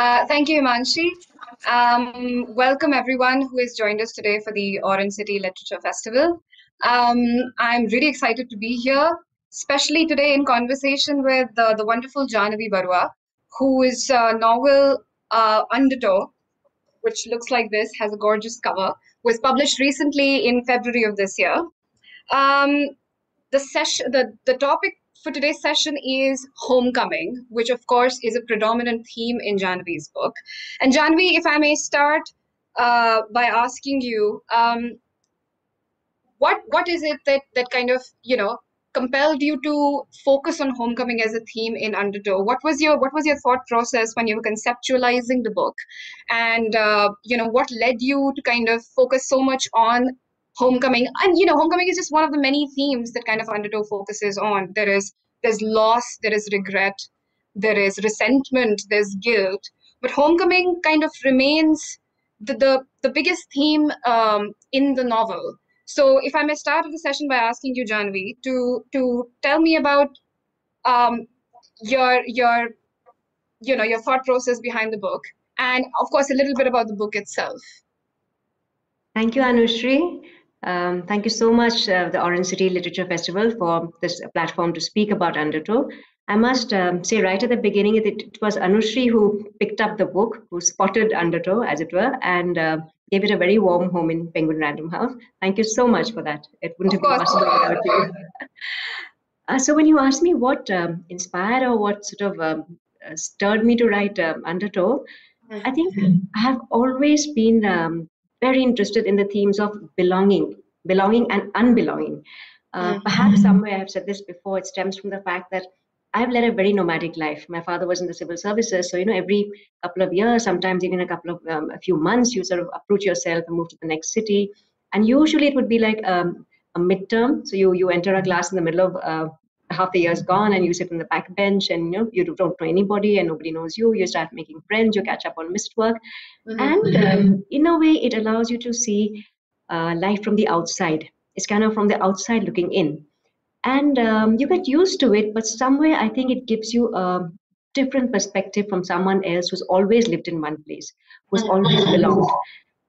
Uh, thank you, Himanshi. Um, welcome everyone who has joined us today for the Orange City Literature Festival. Um, I'm really excited to be here, especially today in conversation with uh, the wonderful Jahnavi Barua, whose uh, novel uh, Undertow, which looks like this, has a gorgeous cover, was published recently in February of this year. Um, the session, the, the topic for today's session is homecoming, which of course is a predominant theme in Jahnavi's book. And Jahnavi, if I may start uh, by asking you, um, what what is it that that kind of you know compelled you to focus on homecoming as a theme in Undertow? What was your what was your thought process when you were conceptualizing the book, and uh, you know what led you to kind of focus so much on homecoming. And you know homecoming is just one of the many themes that kind of undertow focuses on. There is there's loss there is regret there is resentment there's guilt. But homecoming kind of remains the the, the biggest theme um, in the novel. So if i may start the session by asking you Jahnavi to to tell me about um, your your you know your thought process behind the book and of course a little bit about the book itself. Thank you Anushree um, thank you so much, uh, the Orange City Literature Festival, for this platform to speak about Undertow. I must um, say right at the beginning, it, it, was Anushree who picked up the book, who spotted Undertow, as it were, and uh, gave it a very warm home in Penguin Random House. Thank you so much for that. It wouldn't of have been possible without you. uh, so when you asked me what um, inspired or what sort of um, uh, stirred me to write um, Undertow, I think I have always been um, very interested in the themes of belonging, belonging and unbelonging. Uh, mm-hmm. Perhaps somewhere I've said this before, it stems from the fact that I've led a very nomadic life. My father was in the civil services, so you know, every couple of years, sometimes even a couple of um, a few months, you sort of uproot yourself and move to the next city. And usually, it would be like um, a midterm. So you you enter a class in the middle of uh, half the year's gone and you sit on the back bench and you know you don't know anybody and nobody knows you you start making friends you catch up on missed work. Mm-hmm. and um, in a way it allows you to see uh, life from the outside. It's kind of from the outside looking in. And um, you get used to it but somewhere i think it gives you a different perspective from someone else who's always lived in one place who's mm-hmm. always belonged.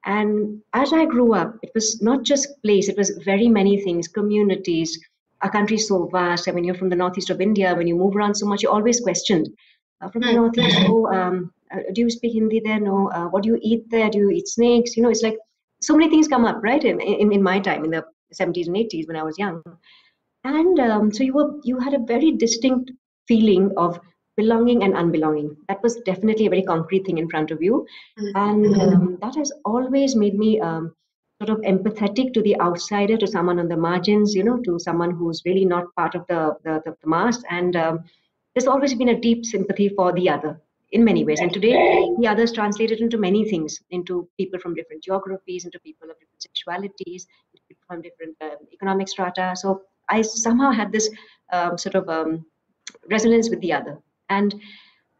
And as i grew up it was not just place it was very many things communities our country is so vast. I mean, you're from the northeast of India. When you move around so much, you're always questioned. Uh, from the hmm. northeast, oh, um, uh, do you speak Hindi there? No. Uh, what do you eat there? Do you eat snakes? You know, it's like so many things come up, right? In, in, in my time, in the 70s and 80s when I was young. And um, so you were you had a very distinct feeling of belonging and unbelonging. That was definitely a very concrete thing in front of you, mm-hmm. and um, that has always made me um, sort of empathetic to the outsider, to someone on the margins, you know, to someone who's really not part of the the, the, mass. And um, there's always been a deep sympathy for the other in many ways. And today, the other is translated into many things, into people from different geographies, into people of different sexualities, from different uh, economic strata. So I somehow had this um, sort of um, resonance with the other. And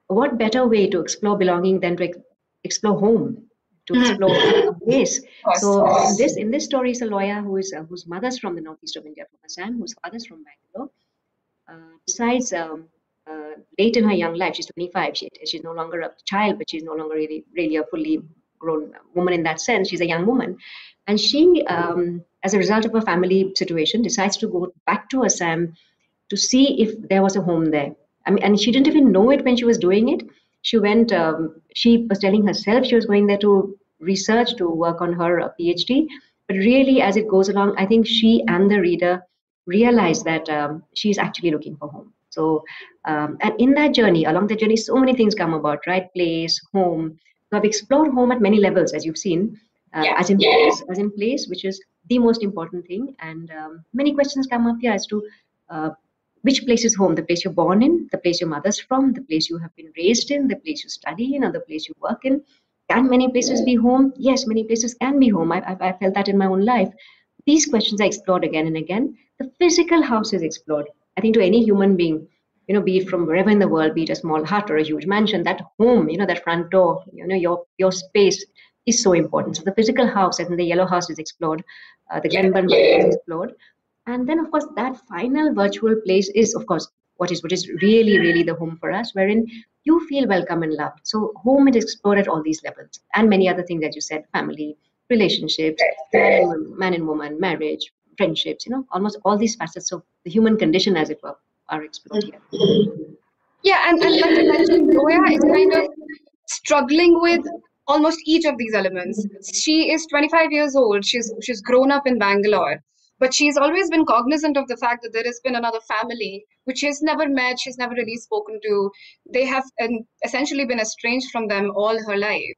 what better way to explore belonging than to ex- explore home? To hmm. explore ways. So in this in this story is a lawyer who is uh, whose mother's from the northeast of India, from Assam, whose father's from Bangalore. Uh, decides um, uh, late in her young life, she's 25. She, she's no longer a child, but she's no longer really really a fully grown woman in that sense. She's a young woman, and she, um, as a result of her family situation, decides to go back to Assam to see if there was a home there. I mean, and she didn't even know it when she was doing it she went um, she was telling herself she was going there to research to work on her uh, phd but really as it goes along i think she and the reader realize that um, she's actually looking for home so um, and in that journey along the journey so many things come about right place home so i've explored home at many levels as you've seen uh, yeah. as in yeah. place as in place which is the most important thing and um, many questions come up here as to uh, which place is home? The place you're born in the place your mother's from the place you have been raised in the place you study in or the place you work in. Can many places be home? Yes many places can be home. I, I, I felt that in my own life. These questions are explored again and again. The physical house is explored. I think to any human being you know be it from wherever in the world be it a small hut or a huge mansion that home you know that front door you know your your space is so important. So the physical house and the yellow house is explored uh, the glenburn yeah. is explored and then of course that final virtual place is of course what is what is really really the home for us, wherein you feel welcome and loved. So home is explored at all these levels, and many other things that you said, family, relationships, man and, man and woman, marriage, friendships. You know, almost all these facets of the human condition, as it were, are explored here. Mm-hmm. Yeah, and, and like you mentioned, Loya is kind of struggling with almost each of these elements. Mm-hmm. She is 25 years old. She's she's grown up in Bangalore, but she's always been cognizant of the fact that there has been another family which she's never met. She's never really spoken to. They have um, essentially been estranged from them all her life.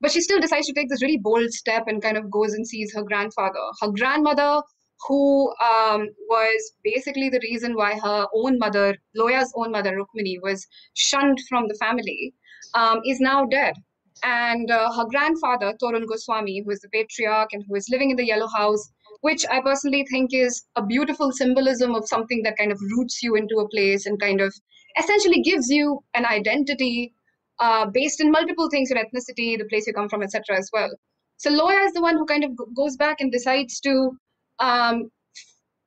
But she still decides to take this really bold step and kind of goes and sees her grandfather. Her grandmother who um, was basically the reason why her own mother, Loya's own mother, Rukmini, was shunned from the family, um, is now dead. And uh, her grandfather, Torun Goswami, who is the patriarch and who is living in the Yellow House, which I personally think is a beautiful symbolism of something that kind of roots you into a place and kind of essentially gives you an identity uh, based in multiple things your ethnicity, the place you come from, etc. as well. So Loya is the one who kind of goes back and decides to um,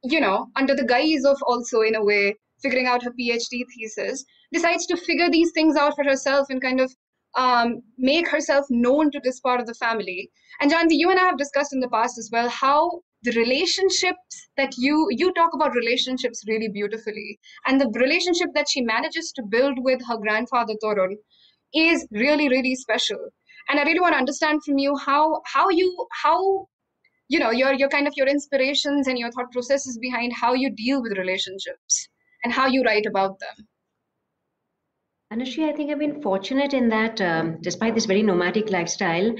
you know, under the guise of also, in a way, figuring out her PhD thesis, decides to figure these things out for herself and kind of um, make herself known to this part of the family. And Janvi, you and I have discussed in the past as well how the relationships that you you talk about relationships really beautifully, and the relationship that she manages to build with her grandfather Torun is really really special. And I really want to understand from you how how you how you know your your kind of your inspirations and your thought processes behind how you deal with relationships and how you write about them Anushree, I think I've been fortunate in that, um, despite this very nomadic lifestyle,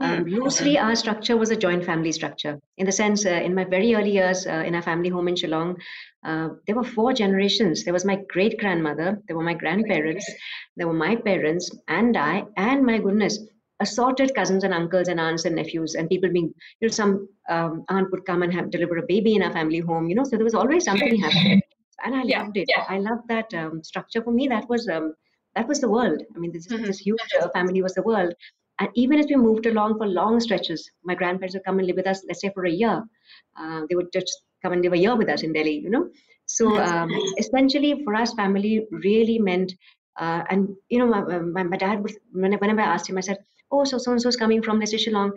um, hmm. loosely our structure was a joint family structure. In the sense, uh, in my very early years uh, in our family home in Shillong, uh, there were four generations. There was my great grandmother, there were my grandparents, there were my parents, and I, and my goodness, assorted cousins and uncles and aunts and nephews and people being you know some um, aunt would come and have deliver a baby in our family home you know so there was always something happening and i yeah, loved it yeah. i loved that um, structure for me that was um, that was the world i mean this, mm-hmm. this huge uh, family was the world and even as we moved along for long stretches my grandparents would come and live with us let's say for a year uh, they would just come and live a year with us in delhi you know so um, essentially for us family really meant uh, and you know my, my, my dad would whenever i asked him i said oh, so so and so is coming from let's say Shillong.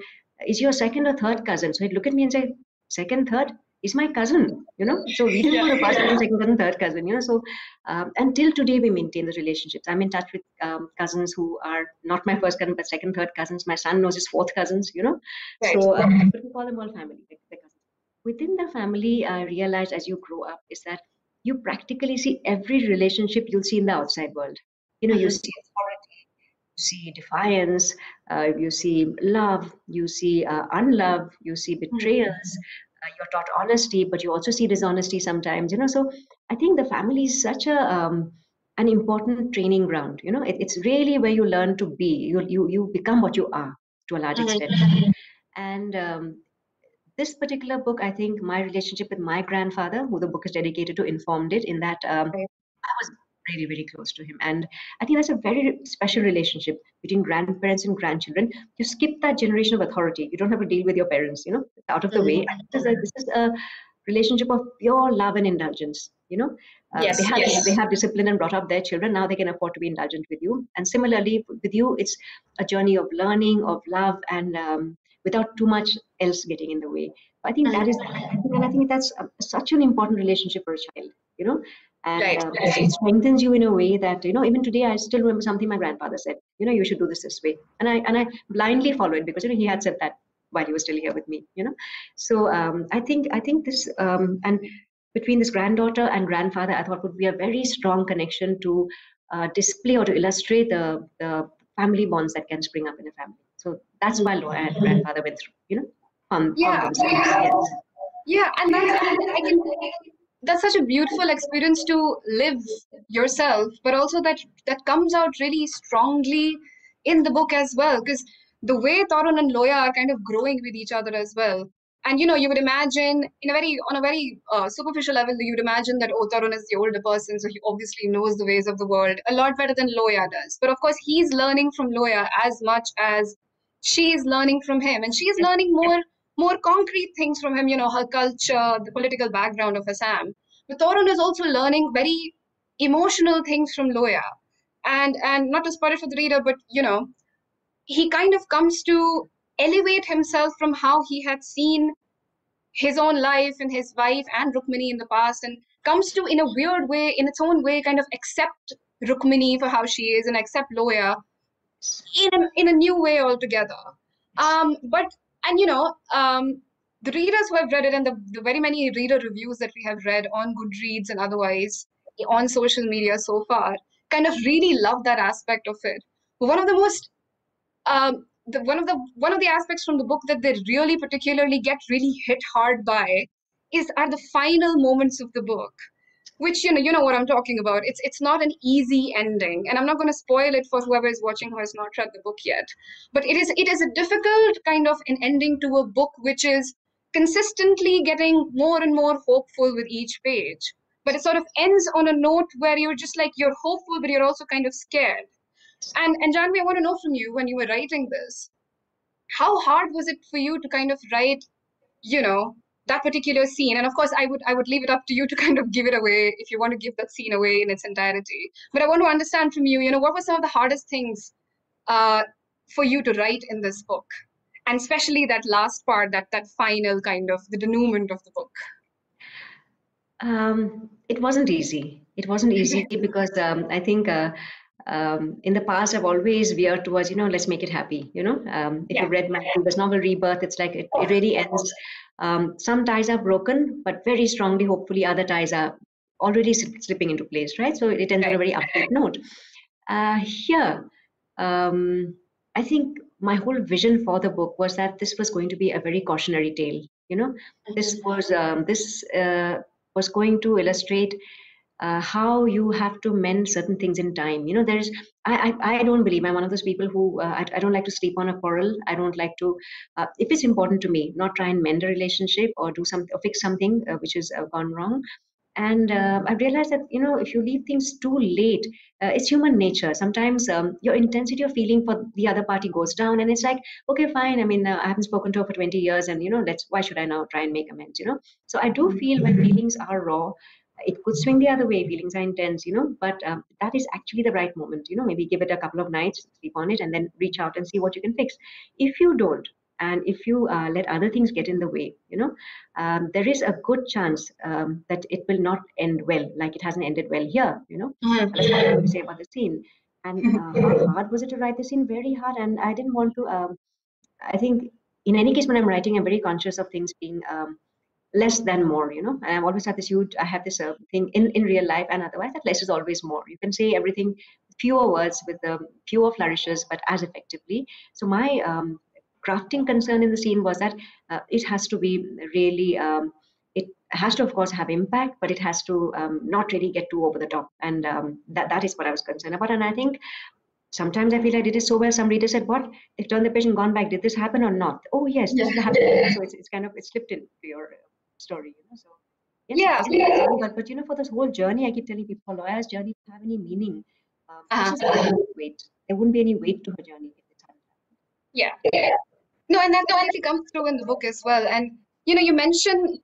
Is your second or third cousin? So he'd look at me and say, second, third is my cousin, you know. So we didn't want to pass on second cousin, third cousin, you know. So um, until today, we maintain the relationships. I'm in touch with um, cousins who are not my first cousin, but second, third cousins. My son knows his fourth cousins, you know. Right. So um, we call them all family, like the cousins. Within the family, I realized as you grow up is that you practically see every relationship you'll see in the outside world. You know, mm-hmm. you see authority, you see defiance, uh, you see love, you see uh, unlove, you see betrayals. Mm-hmm. You're taught honesty, but you also see dishonesty sometimes. You know, so I think the family is such a um, an important training ground. You know, it, it's really where you learn to be. You you you become what you are to a large mm-hmm. extent. And um, this particular book, I think my relationship with my grandfather, who the book is dedicated to, informed it in that um, I was really, really close to him. And I think that's a very special relationship between grandparents and grandchildren. You skip that generation of authority. You don't have to deal with your parents, you know, out of the way. Mm-hmm. This is, a, this is a relationship of pure love and indulgence, you know. Uh, yes, they have yes. they have discipline and brought up their children. Now they can afford to be indulgent with you. And similarly, with you, it's a journey of learning, of love, and um, without too much else getting in the way. I think that is, mm-hmm. and I think that's a, such an important relationship for a child. You know, and right, um, right. it strengthens you in a way that you know even today i still remember something my grandfather said you know you should do this this way and i and i blindly follow it because you know he had said that while he was still here with me you know so um, i think i think this um, and between this granddaughter and grandfather i thought would be a very strong connection to uh, display or to illustrate the the family bonds that can spring up in a family so that's why Loya and grandfather went through you know on, yeah on yes. yeah and that's i can that's such a beautiful experience to live yourself but also that that comes out really strongly in the book as well because the way Torun and Loya are kind of growing with each other as well. And you know you would imagine in a very on a very uh, superficial level you would imagine that oh is the older person so he obviously knows the ways of the world a lot better than Loya does. But of course he's learning from Loya as much as she's learning from him and she's learning more more concrete things from him, you know, her culture, the political background of Assam. but Torun is also learning very emotional things from Loya. And and not to spoil it for the reader, but you know, he kind of comes to elevate himself from how he had seen his own life and his wife and Rukmini in the past and comes to in a weird way, in its own way, kind of accept Rukmini for how she is and accept Loya in a, in a new way altogether. Um, but and you know, um, the readers who have read it and the, the very many reader reviews that we have read on Goodreads and otherwise on social media so far kind of really love that aspect of it. One of the most um, the, one of the one of the aspects from the book that they really particularly get really hit hard by is are the final moments of the book which you know you know what i'm talking about. It's it's not an easy ending. And i'm not going to spoil it for whoever is watching who has not read the book yet. But it is it is a difficult kind of an ending to a book which is consistently getting more and more hopeful with each page. But it sort of ends on a note where you're just like you're hopeful but you're also kind of scared. And and Janvi, I want to know from you when you were writing this, how hard was it for you to kind of write, you know, that particular scene? And of course, I would I would leave it up to you to kind of give it away if you want to give that scene away in its entirety. But I want to understand from you, you know, what were some of the hardest things uh, for you to write in this book, and especially that last part, that that final kind of the denouement of the book. Um, it wasn't easy. It wasn't easy because um, I think uh, um, in the past I've always veered towards, you know, let's make it happy. You know, um, if yeah. you read Matthew's novel Rebirth, it's like it, it really ends. Um, some ties are broken, but very strongly, hopefully, other ties are already slipping into place, right? So it ends on a very upbeat note. Uh, here, um, I think my whole vision for the book was that this was going to be a very cautionary tale. You know, this mm-hmm. was um, this uh, was going to illustrate uh, how you have to mend certain things in time. You know there's i i, I don't believe i'm one of those people who uh, I, I don't like to sleep on a quarrel. I don't like to uh, if it's important to me not try and mend a relationship or do something or fix something uh, which has uh, gone wrong. And uh, i realized that you know if you leave things too late it's human nature. Sometimes um, your intensity of feeling for the other party goes down and it's like okay fine. I mean i haven't spoken to her for 20 years and you know let's why should i now try and make amends you know? So i do feel when feelings are raw it could swing the other way. Feelings are intense you know but um, that is actually the right moment you know. Maybe give it a couple of nights sleep on it and then reach out and see what you can fix. If you don't and if you uh, let other things get in the way you know um, there is a good chance um, that it will not end well like it hasn't ended well here you know. Mm-hmm. that's what i say about the scene. And uh, how hard was it to write the scene? Very hard and i didn't want to um, i think in any case when i'm writing i'm very conscious of things being um, less than more you know and i've always had this huge i have this uh, thing in in real life and otherwise that less is always more you can say everything fewer words with the fewer flourishes but as effectively so my um, crafting concern in the scene was that uh, it has to be really um, it has to of course have impact but it has to um, not really get too over the top and um, that that is what i was concerned about and i think sometimes I feel I did it so well. Some reader said, "What? They've turned the page and gone back. Did this happen or not?" Oh yes, this yeah. happened. So it's, it's kind of it slipped into your story you know so yeah, yeah. But, but you know for this whole journey i keep telling people Loya's journey doesn't have any meaning. Um, uh-huh. weight. There wouldn't be any weight to her journey if it hadn't yeah. yeah no and that definitely comes through in the book as well. And you know you mentioned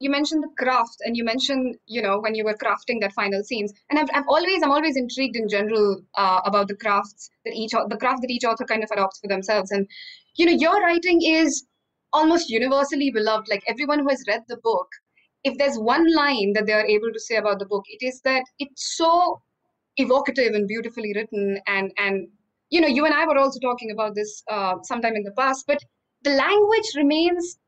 you mentioned the craft and you mentioned you know when you were crafting that final scenes. And i've, I've always i'm always intrigued in general uh, about the crafts that each the craft that each author kind of adopts for themselves. And you know your writing is almost universally beloved. Like everyone who has read the book, if there's one line that they are able to say about the book, it is that it's so evocative and beautifully written. And and you know, you and I were also talking about this uh, sometime in the past, but the language remains.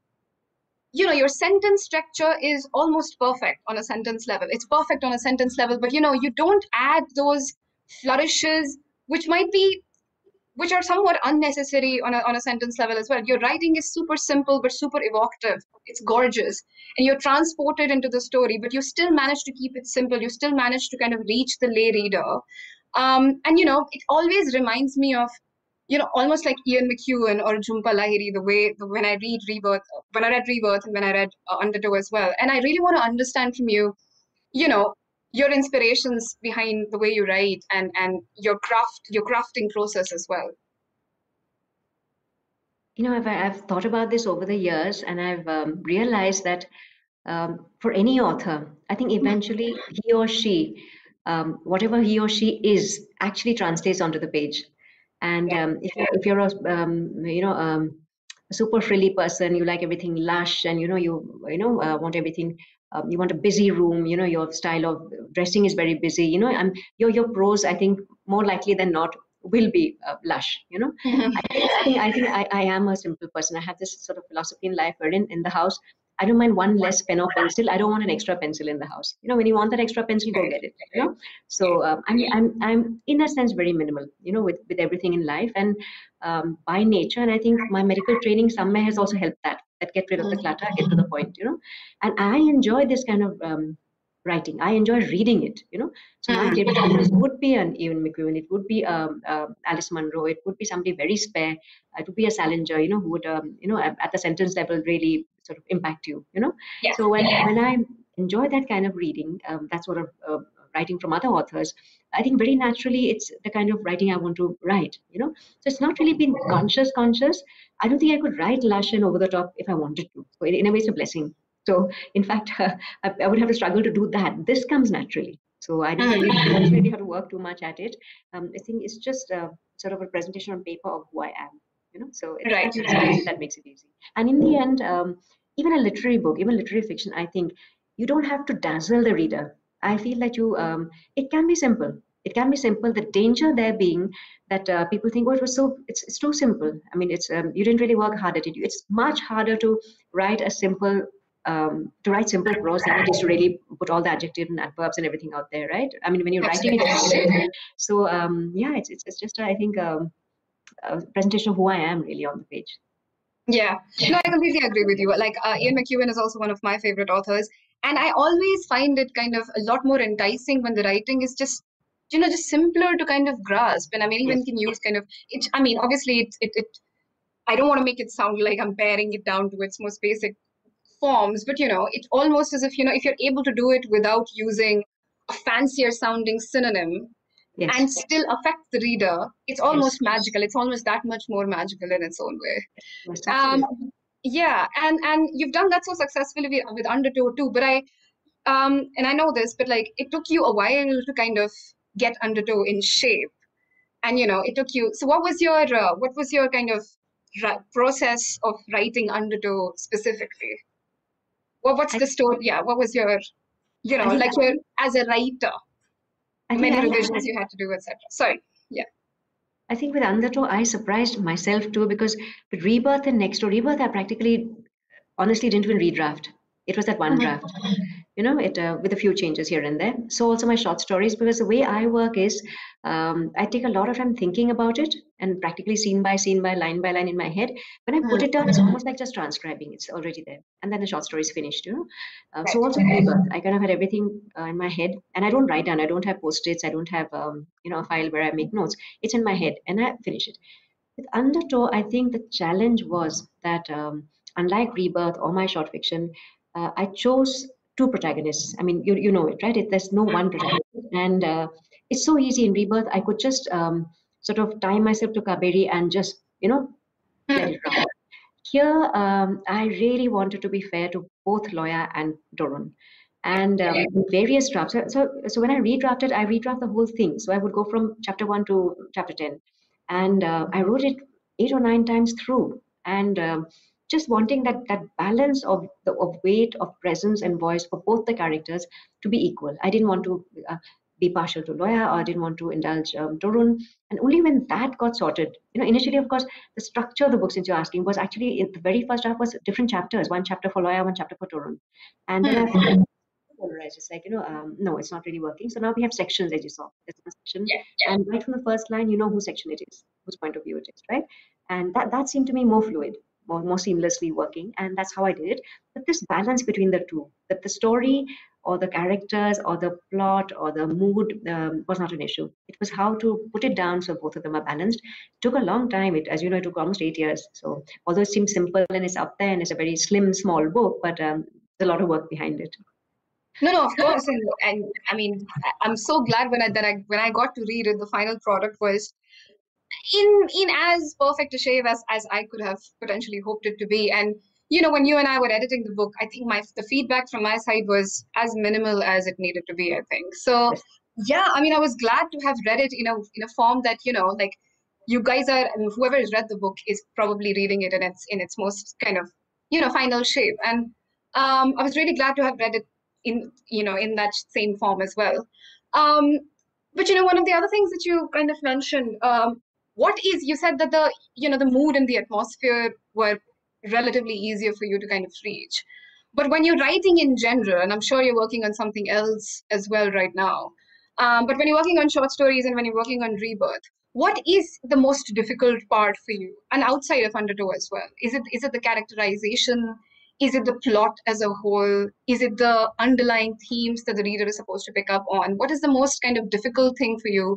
You know, your sentence structure is almost perfect on a sentence level. It's perfect on a sentence level, but you know, you don't add those flourishes, which might be which are somewhat unnecessary on a, on a sentence level as well. Your writing is super simple but super evocative. It's gorgeous. And you're transported into the story, but you still manage to keep it simple. You still manage to kind of reach the lay reader. Um, and, you know, it always reminds me of, you know, almost like Ian McEwan or Jhumpa Lahiri, the way the, when I read Rebirth, when I read Rebirth and when I read uh, Undertow as well. And I really want to understand from you, you know, your inspirations behind the way you write and and your craft your crafting process as well you know i've, I've thought about this over the years and i've um, realized that um, for any author, I think eventually he or she, um, whatever he or she is, actually translates onto the page. And um, if, you're, if you're a, um, you know, um, a super frilly person, you like everything lush, and you know, you you know, uh, want everything. Um, you want a busy room. You know, your style of dressing is very busy. You know, and your your prose, I think, more likely than not, will be uh, lush. You know, I think I think I, I am a simple person. I have this sort of philosophy in life, wherein in the house I don't mind one less pen or pencil. I don't want an extra pencil in the house. You know, when you want that extra pencil, go get it. You know, so um, I'm I'm I'm in a sense very minimal. You know, with with everything in life and um, by nature, and I think my medical training somewhere has also helped that. That get rid of the clutter, get to the point. You know, and I enjoy this kind of um, writing. I enjoy reading it, you know. So my favorite authors would be an Ian McEwan, it would be um, uh, Alice Munro, it would be somebody very spare, uh, it would be a Salinger, you know, who would, um, you know, at, at, the sentence level really sort of impact you, you know. Yeah. So when, yeah. when I enjoy that kind of reading, um, that sort of uh, writing from other authors, I think very naturally it's the kind of writing I want to write, you know. So it's not really been conscious, conscious. I don't think I could write lush and over the top if I wanted to. So in a way, it's a blessing. So in fact, uh, I, I, would have to struggle to do that. This comes naturally. So I don't really, don't really have to work too much at it. Um, I think it's just a, sort of a presentation on paper of who I am. You know, so right. that, that makes it easy. And in the end, um, even a literary book, even literary fiction, I think you don't have to dazzle the reader. I feel that you, um, it can be simple. It can be simple. The danger there being that uh, people think, oh, it was so, it's, it's too simple. I mean, it's um, you didn't really work harder, at it. It's much harder to write a simple um, to write simple prose than it is to really put all the adjectives and adverbs and everything out there, right? I mean, when you're writing it, so um, yeah, it's, it's, it's just I think um, a presentation of who I am really on the page. Yeah, no, I completely agree with you. Like uh, Ian McEwan is also one of my favorite authors, and I always find it kind of a lot more enticing when the writing is just you know just simpler to kind of grasp. And i mean even can use kind of it i mean obviously it, it, it i don't want to make it sound like i'm paring it down to its most basic forms but you know it almost as if you know if you're able to do it without using a fancier sounding synonym yes. and still affect the reader it's almost yes. magical. It's almost that much more magical in its own way. Um, yeah and and you've done that so successfully with, with undertow too but i um and i know this but like it took you a while to kind of get undertow in shape and you know it took you so what was your uh, what was your kind of process of writing undertow specifically what, what's I, the story? Yeah, what was your, you know, like your as a writer, many revisions you had to do, etc. Sorry. I think with Undertow, I surprised myself too because with Rebirth and Next Door, Rebirth, I practically, honestly, didn't even redraft. It was that one draft you know it uh, with a few changes here and there. So also my short stories because the way i work is um, i take a lot of time thinking about it and practically scene by scene by line by line in my head. When i put it down it's almost like just transcribing. It's already there. And then the short story is finished you know. Uh, so also rebirth i kind of had everything uh, in my head. And i don't write down. I don't have post-its. I don't have um, you know a file where i make notes. It's in my head. And i finish it. With undertow i think the challenge was that um, unlike rebirth or my short fiction uh, i chose two protagonists. I mean, you, you know it, right? It, there's no one protagonist. And uh, it's so easy in Rebirth. I could just um, sort of tie myself to Kaberi and just, you know, let it run. Here, um, I really wanted to be fair to both Loya and Torun. And um, various drafts. So, so, so when I redrafted, I redraft the whole thing. So I would go from chapter one to chapter 10. And uh, I wrote it eight or nine times through. And um, just wanting that that balance of the of weight of presence and voice for both the characters to be equal i didn't want to uh, be partial to Loya or I didn't want to indulge um, Torun. And only when that got sorted, you know, initially, of course, the structure of the book, since you're asking, was actually the very first draft was different chapters, one chapter for Loya, one chapter for Torun. And then mm-hmm. I It's like, you know, um, no, it's not really working. So now we have sections, as you saw. There's one section. Yeah, yeah. And right from the first line, you know whose section it is, whose point of view it is, right? And that, that seemed to me more fluid more, more seamlessly working and that's how i did. It but this balance between the two that the story or the characters or the plot or the mood um, was not an issue. It was how to put it down so both of them are balanced. It took a long time. It as you know it took almost eight years. So although it seems simple and it's up there and it's a very slim small book but um, there's a lot of work behind it. No, no, of course, and, and I mean, I'm so glad when I that I when I got to read it, the final product was in in as perfect a shape as as I could have potentially hoped it to be. And you know, when you and I were editing the book, I think my the feedback from my side was as minimal as it needed to be. I think so. Yeah, I mean, I was glad to have read it in a in a form that you know, like you guys are, and whoever has read the book is probably reading it in its in its most kind of you know final shape. And um, I was really glad to have read it in you know in that same form as well. Um, but you know, one of the other things that you kind of mentioned, um, what is you said that the you know the mood and the atmosphere were relatively easier for you to kind of reach. But when you're writing in general, and I'm sure you're working on something else as well right now, um, but when you're working on short stories and when you're working on rebirth, what is the most difficult part for you, and outside of Undertow as well? Is it is it the characterization? Is it the plot as a whole? Is it the underlying themes that the reader is supposed to pick up on? What is the most kind of difficult thing for you,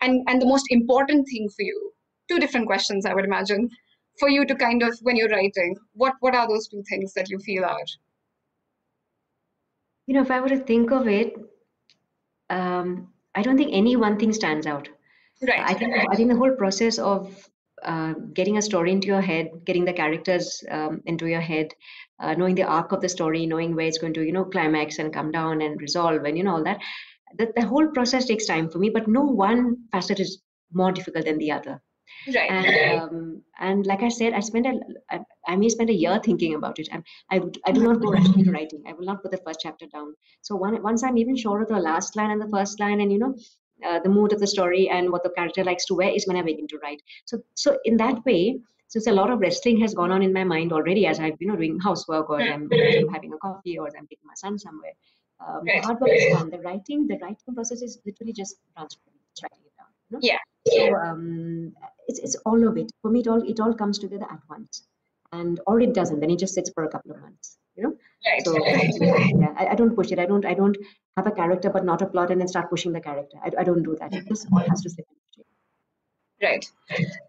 and and the most important thing for you? Two different questions, I would imagine for you to kind of when you're writing what what are those two things that you feel are you know if i were to think of it um, i don't think any one thing stands out right i think i think the whole process of uh, getting a story into your head getting the characters um, into your head uh, knowing the arc of the story knowing where it's going to you know climax and come down and resolve and you know all that the, the whole process takes time for me but no one facet is more difficult than the other Right. And, um, and like I said, I spent a, I, I may spend a year thinking about it. and I, would, I do not go rush into writing. I will not put the first chapter down. So one, once I'm even sure of the last line and the first line, and you know, uh, the mood of the story and what the character likes to wear is when I begin to write. So, so in that way, since a lot of wrestling has gone on in my mind already as I've you know doing housework or I'm, I'm having a coffee or I'm taking my son somewhere. Um, right. The hard work is done. The writing, the writing process is literally just transferring, writing it down. You know? Yeah. So um, it's it's all of it. For me, it all it all comes together at once, and or it doesn't. Then it just sits for a couple of months. You know. Right. So yeah, I, I, don't push it. I don't I don't have a character but not a plot and then start pushing the character. I, I don't do that. It just all has to sit. Right.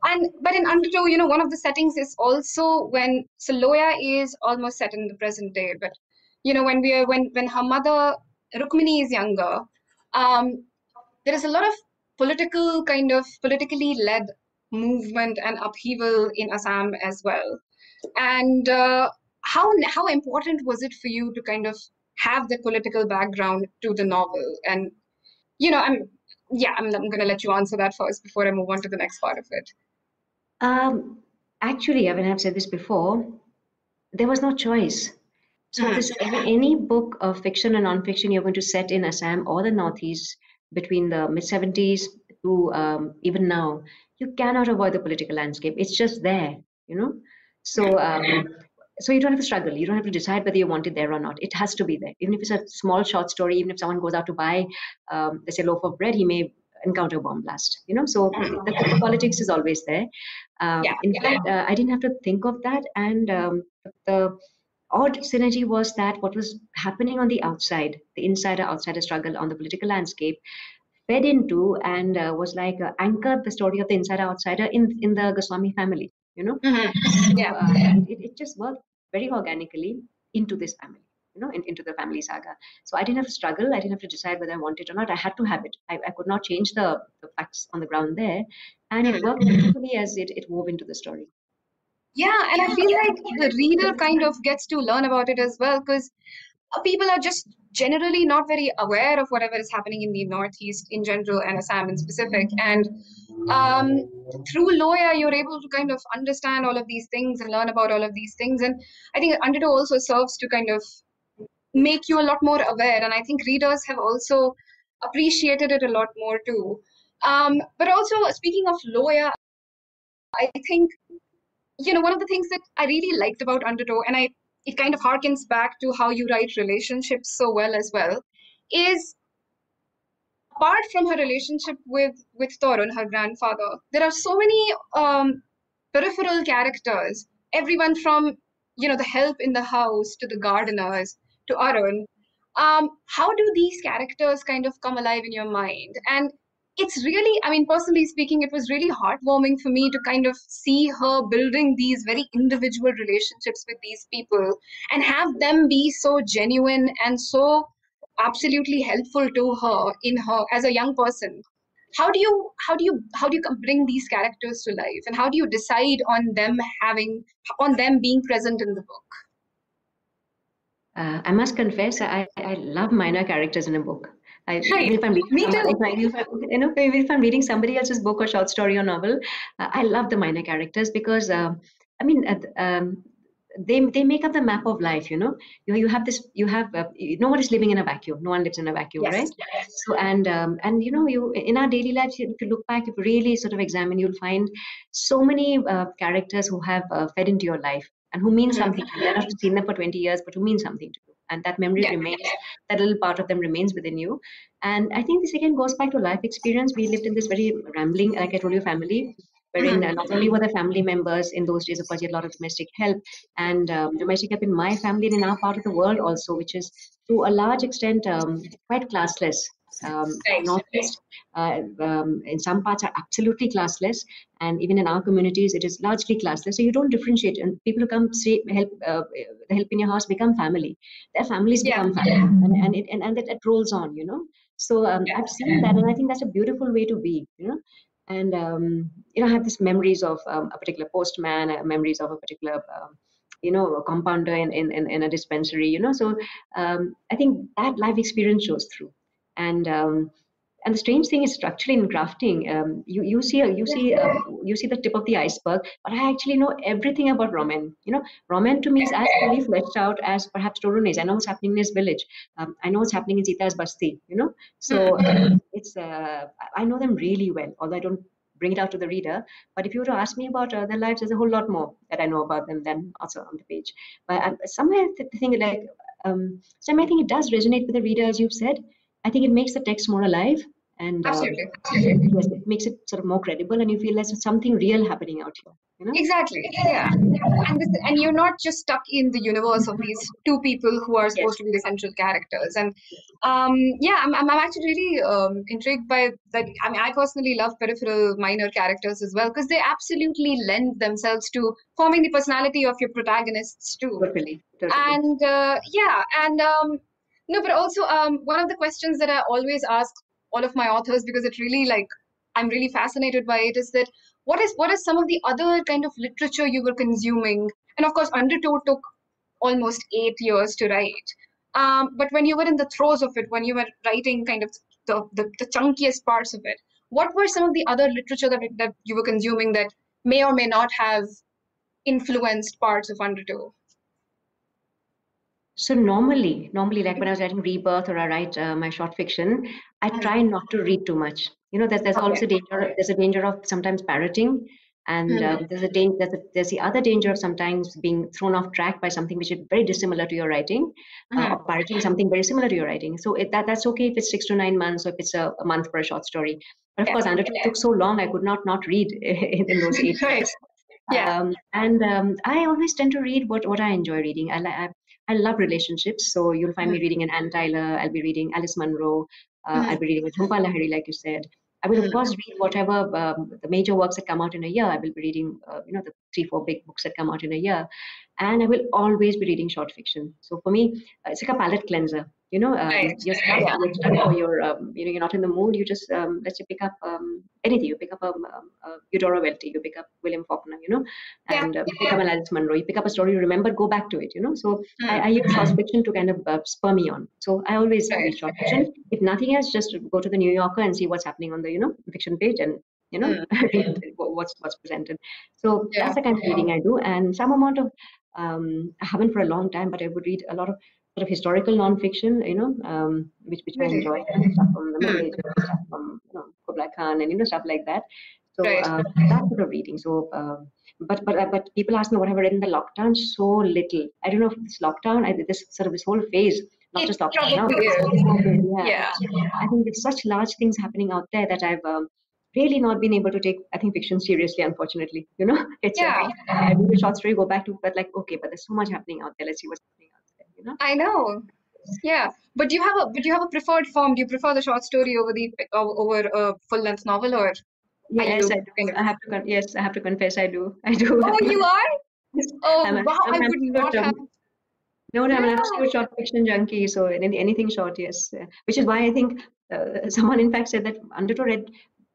And but in Undertow, you know, one of the settings is also when so Loya is almost set in the present day, but you know, when we are when when her mother Rukmini is younger, um, there is a lot of political kind of politically led movement and upheaval in Assam as well. And uh, how how important was it for you to kind of have the political background to the novel? And you know, I'm yeah, I'm, I'm going to let you answer that first before I move on to the next part of it. Um, actually, I mean, I've said this before. There was no choice. So, mm-hmm. this, any book of fiction and nonfiction you're going to set in Assam or the Northeast between the mid 70s to um, even now, you cannot avoid the political landscape. It's just there, you know. So, um, so you don't have to struggle. You don't have to decide whether you want it there or not. It has to be there. Even if it's a small short story, even if someone goes out to buy, um, let's say, a loaf of bread, he may encounter a bomb blast. You know, so mm-hmm. the, the politics is always there. Um, yeah. In fact, uh, I didn't have to think of that, and um, the odd synergy was that what was happening on the outside, the insider outsider struggle on the political landscape, fed into and uh, was like uh, anchored the story of the insider outsider in in the Goswami family. You know, mm-hmm. yeah, uh, and it, it just worked very organically into this family you know, in, into the family saga. So I didn't have to struggle. I didn't have to decide whether I wanted or not. I had to have it. I, I could not change the, the facts on the ground there. And it worked beautifully as it, it wove into the story. Yeah, and I feel like the reader kind of gets to learn about it as well because people are just generally not very aware of whatever is happening in the Northeast in general and Assam in specific. And um, through Loya, you're able to kind of understand all of these things and learn about all of these things. And I think Undertow also serves to kind of make you a lot more aware. And I think readers have also appreciated it a lot more too. Um, but also, speaking of Loya, I think, you know, one of the things that I really liked about Undertow, and I it kind of harkens back to how you write relationships so well as well, is apart from her relationship with with Torun, her grandfather, there are so many um, peripheral characters. Everyone from you know the help in the house to the gardeners to Arun. Um, how do these characters kind of come alive in your mind? And it's really, I mean, personally speaking, it was really heartwarming for me to kind of see her building these very individual relationships with these people and have them be so genuine and so absolutely helpful to her in her as a young person. How do you how do you how do you bring these characters to life and how do you decide on them having on them being present in the book? Uh, i must confess i i love minor characters in a book I, right. if I'm reading, Me too. If, I, if, I, you know, if I'm reading somebody else's book or short story or novel, uh, I love the minor characters because, uh, I mean, uh, um, they they make up the map of life you know you you have this you have uh, no one is living in a vacuum no one lives in a vacuum yes, right yes. so and um, and you know you in our daily lives if you look back if you really sort of examine you'll find so many uh, characters who have uh, fed into your life and who mean mm-hmm. something to you. Have seen them for 20 years, but who mean something to you. And that memory yeah. remains, that little part of them remains within you. And I think this again goes back to life experience. We lived in this very rambling, like I told you, family wherein uh, not only were the family members in those days, of course, you had a lot of domestic help and um, domestic help in my family and in our part of the world also, which is to a large extent um, quite classless. Um, Northeast, uh, um, in some parts are absolutely classless, and even in our communities, it is largely classless. So you don't differentiate, and people who come say help, uh, help in your house become family. Their families yeah. become family, and and it and, and it, it rolls on, you know. So um, yeah. I've seen that, and I think that's a beautiful way to be, you know and um, you know I have these memories of um, a particular postman, uh, memories of a particular um, you know a compounder in, in, in, a dispensary. You know, so um, I think that life experience shows through, and um, and the strange thing is structurally in grafting um, you you see you see uh, you see the tip of the iceberg but i actually know everything about roman you know roman to me is as fully fleshed out as perhaps Torun is i know what's happening in his village. Um, i know what's happening in sita's basti you know? So uh, it's uh, i know them really well although i don't bring it out to the reader. But if you were to ask me about uh, their lives there's a whole lot more that i know about them than also on the page. But um, somewhere the thing like um, somewhere i think it does resonate with the reader as you've said I think it makes the text more alive and uh, absolutely, yes, it makes it sort of more credible, and you feel there's something real happening out here. You know? Exactly, yeah, and this, and you're not just stuck in the universe of these two people who are supposed yes. to be the central characters, and um, yeah, I'm, I'm actually really um, intrigued by that. I mean, I personally love peripheral minor characters as well because they absolutely lend themselves to forming the personality of your protagonists too. Totally, totally. And uh, yeah, and um, no, but also um, one of the questions that I always ask all of my authors because it really like I'm really fascinated by it is that what is what is some of the other kind of literature you were consuming? And of course, Undertow took almost eight years to write. Um, but when you were in the throes of it, when you were writing kind of the, the, the chunkiest parts of it, what were some of the other literature that, that you were consuming that may or may not have influenced parts of Undertow? So normally, normally, like when I was writing Rebirth or I write uh, my short fiction, I mm. try not to read too much. You know, there's there's okay. also danger. There's a danger of sometimes parroting, and mm. uh, there's a danger. There's, a, there's the other danger of sometimes being thrown off track by something which is very dissimilar to your writing, mm. uh, or parroting something very similar to your writing. So it, that that's okay if it's six to nine months, or if it's a, a month for a short story. But of yeah. course, under yeah. took so long, I could not not read in, in those eight right. Yeah. Um, and um, I always tend to read what, what I enjoy reading. I, I, I love relationships. So you'll find mm-hmm. me mm. reading an Anne Tyler. I'll be reading Alice Munro. Uh, mm-hmm. I'll be reading a Jhumpa Lahiri, like you said. I will, of mm. course, read whatever um, the major works that come out in a year. I will be reading, uh, you know, the three, four big books that come out in a year. And I will always be reading short fiction. So for me, uh, it's like a palate cleanser you know um, right. you're stuck, yeah. you're or you're um, you know you're not in the mood you just um, let's say pick up um, anything you pick up a, um, a Eudora Welty you pick up William Faulkner you know and yeah. uh, you pick up an Alice Munro you pick up a story you remember go back to it you know so mm. I, I, use short fiction to kind of uh, spur me on so I always right. read short fiction if nothing else just go to the New Yorker and see what's happening on the you know fiction page and you know mm. what's what's presented so yeah. that's the kind of reading I do and some amount of um, I haven't for a long time but I would read a lot of of historical nonfiction, you know, um, which which really? I enjoy stuff from the Middle hmm. Ages, stuff from you know Kublai Khan, and you know stuff like that. So right. uh, that sort of reading. So, uh, but but uh, but people ask me what have I read in the lockdown? So little. I don't know if this lockdown, I this sort of this whole phase, not just lockdown now. Yeah. yeah. I think there's such large things happening out there that I've. Um, really not been able to take i think fiction seriously unfortunately you know it's yeah. I read a short story go back to but like okay but there's so much happening out there let's see what's happening you know? I know. Yeah. But do you have a but do you have a preferred form. Do you prefer the short story over the over a full length novel or? Yes I, do. Kind of... I have to con- yes i have to confess i do. I do. Oh you are? Oh I'm wow I would not have no, no, I'm an absolute short fiction junkie. So anything short, yes. Which is why I think uh, someone, in fact, said that Undertow read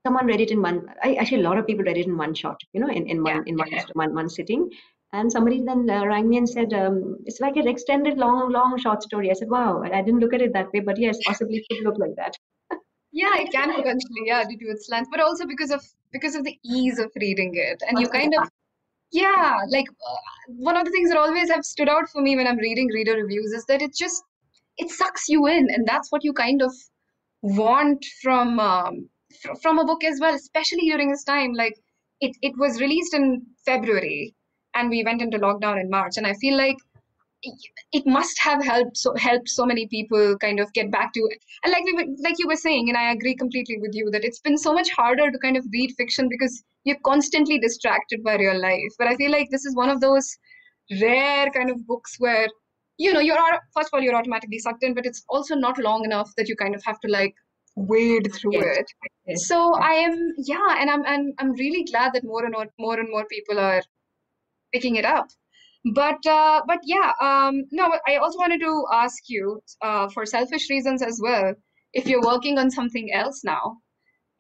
someone read it in one I, actually a lot of people read it in one shot you know in, in one Yeah, in one, yeah. one one sitting and somebody then uh, rang me and said um, it's like an extended long long short story. I said wow i didn't look at it that way but yes possibly it could look like that. Yeah, it can potentially, yeah, due to its length, but also because of because of the ease of reading it, and you kind of, yeah, like uh, one of the things that always have stood out for me when I'm reading reader reviews is that it just it sucks you in, and that's what you kind of want from um, fr- from a book as well, especially during this time. Like it it was released in February, and we went into lockdown in March, and I feel like it must have helped so helped so many people kind of get back to and like we were, like you were saying and i agree completely with you that it's been so much harder to kind of read fiction because you're constantly distracted by real life but i feel like this is one of those rare kind of books where you know you're first of all you're automatically sucked in but it's also not long enough that you kind of have to like wade through Yes. it Yes. so i am yeah and i'm and i'm really glad that more and more more and more people are picking it up but uh, but yeah um no i also wanted to ask you uh, for selfish reasons as well if you're working on something else now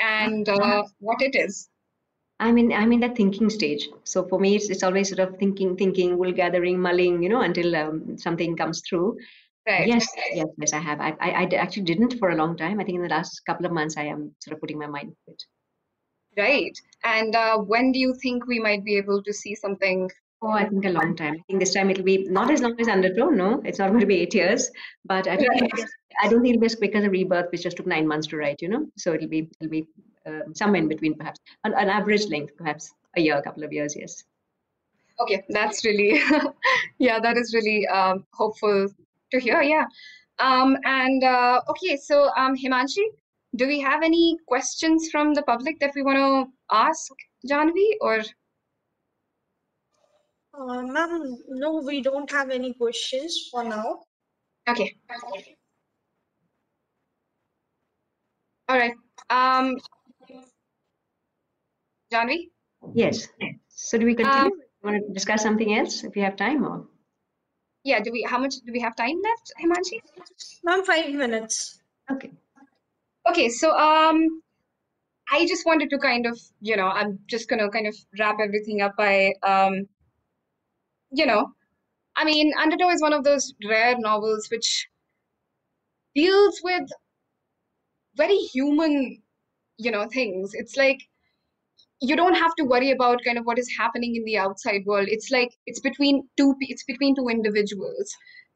and uh, what it is I'm in I'm in that thinking stage. So for me, it's, it's always sort of thinking, thinking, wool gathering, mulling, you know, until um, something comes through. right Yes, yes, yes, I have. I I actually didn't for a long time. I think in the last couple of months, I am sort of putting my mind to it. Right and uh, when do you think we might be able to see something Oh, I think a long time. I think this time it'll be not as long as Undertow. No, it's not going to be eight years. But I don't think I don't think it'll be as quick as a rebirth, which just took nine months to write. You know, so it'll be it'll be um, somewhere in between, perhaps an, an average length, perhaps a year, a couple of years. Yes. okay that's really yeah that is really um, hopeful to hear yeah um, and uh, okay so um, himanshi do we have any questions from the public that we want to ask Jahnvi or Uh, ma'am, no, we don't have any questions for now. Okay. All right. Um, Jahnvi? Yes. So do we continue? Um, want to discuss something else if you have time or? Yeah, do we, how much, do we have time left, Himanshi? Ma'am, five minutes. Okay. Okay, so um, I just wanted to kind of, you know, I'm just gonna kind of wrap everything up by, um, you know, I mean, Undertow is one of those rare novels which deals with very human, you know, things. It's like you don't have to worry about kind of what is happening in the outside world. It's like it's between two, it's between two individuals,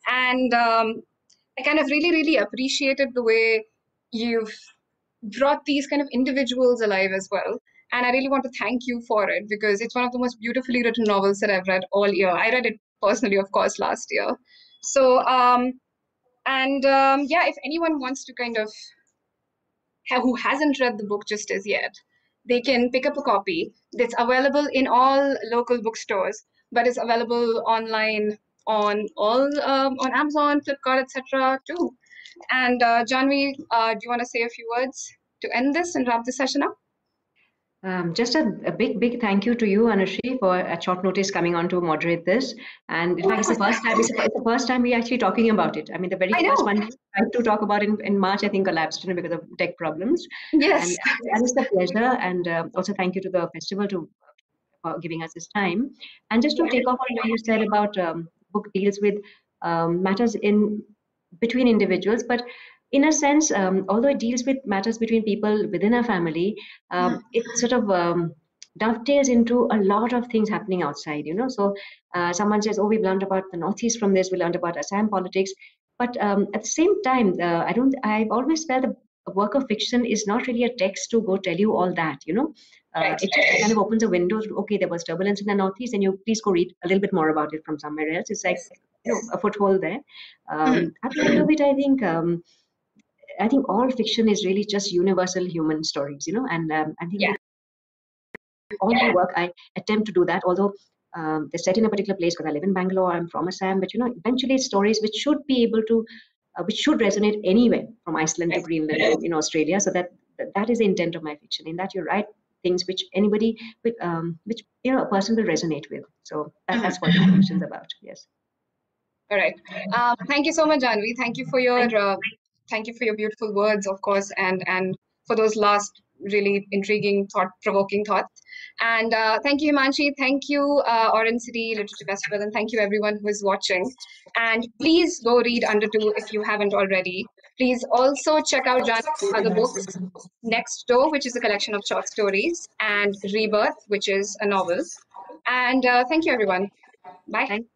and um, I kind of really, really appreciated the way you've brought these kind of individuals alive as well. And I really want to thank you for it because it's one of the most beautifully written novels that I've read all year. I read it personally, of course, last year. So, um, and um, yeah, if anyone wants to kind of have, who hasn't read the book just as yet, they can pick up a copy. It's available in all local bookstores, but it's available online on all um, on Amazon, Flipkart, etc. too. And uh, Jahnvi, uh, do you want to say a few words to end this and wrap the session up? Um, just a, a big, big thank you to you, Anushree, for at short notice coming on to moderate this. And in fact, it's the first time. It's the, it's first time we're actually talking about it. I mean, the very first one we tried to talk about in, in March, I think, collapsed you know, because of tech problems. Yes. And that is the pleasure. And uh, also thank you to the festival to for giving us this time. And just to take off on what you said about um, book deals with um, matters in between individuals, but in a sense, um, although it deals with matters between people within a family, um, it sort of um, dovetails into a lot of things happening outside. You know, so uh, someone says, "Oh, we've learned about the Northeast from this. We learned about Assam politics," but um, at the same time, uh, I don't. I've always felt the a work of fiction is not really a text to go tell you all that. You know, uh, it just kind of opens a window. Okay, there was turbulence in the Northeast, and you please go read a little bit more about it from somewhere else. It's like you know, a foothold there. Um, end of it, I think. Um, I think all fiction is really just universal human stories, you know, and um, I think Yeah. all my work I attempt to do that. Although um, they're set in a particular place because I live in Bangalore, I'm from Assam, but you know, eventually it's stories which should be able to, uh, which should resonate anywhere from Iceland to. Greenland, in Australia. So that that- is the intent of my fiction. In that you write things which anybody, with, um, which you know, a person will resonate with. So that, that's what my fiction's about. Yes. All right. Um, thank you so much, Jahnvi. Thank you for your uh, thank you for your beautiful words, of course, and and for those last really intriguing, thought-provoking thoughts. And uh, thank you, Himanshi. Thank you, uh, Orange City Literature Festival, and thank you everyone who is watching. And please go read Undertow if you haven't already. Please also check out Jan's other books, Next Door, which is a collection of short stories, and Rebirth, which is a novel. And uh, thank you, everyone. Bye. Thank,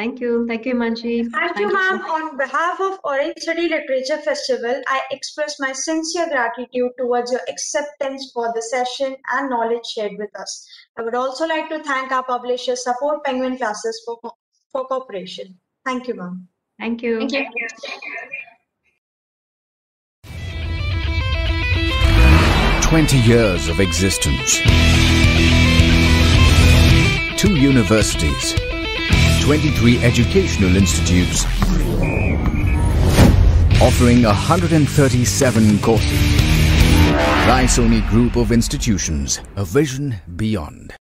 thank you. Thank you, Manji. Thank, thank you, ma'am. On behalf of Orange City Literature Festival, I express my sincere gratitude towards your acceptance for the session and knowledge shared with us. I would also like to thank our publisher, Support Penguin Classes, for, for cooperation. Thank you, ma'am. Thank you. Thank you. 20 years of existence. Two universities, 23 educational institutes, offering 137 courses. Raisoni Group of Institutions, a vision beyond.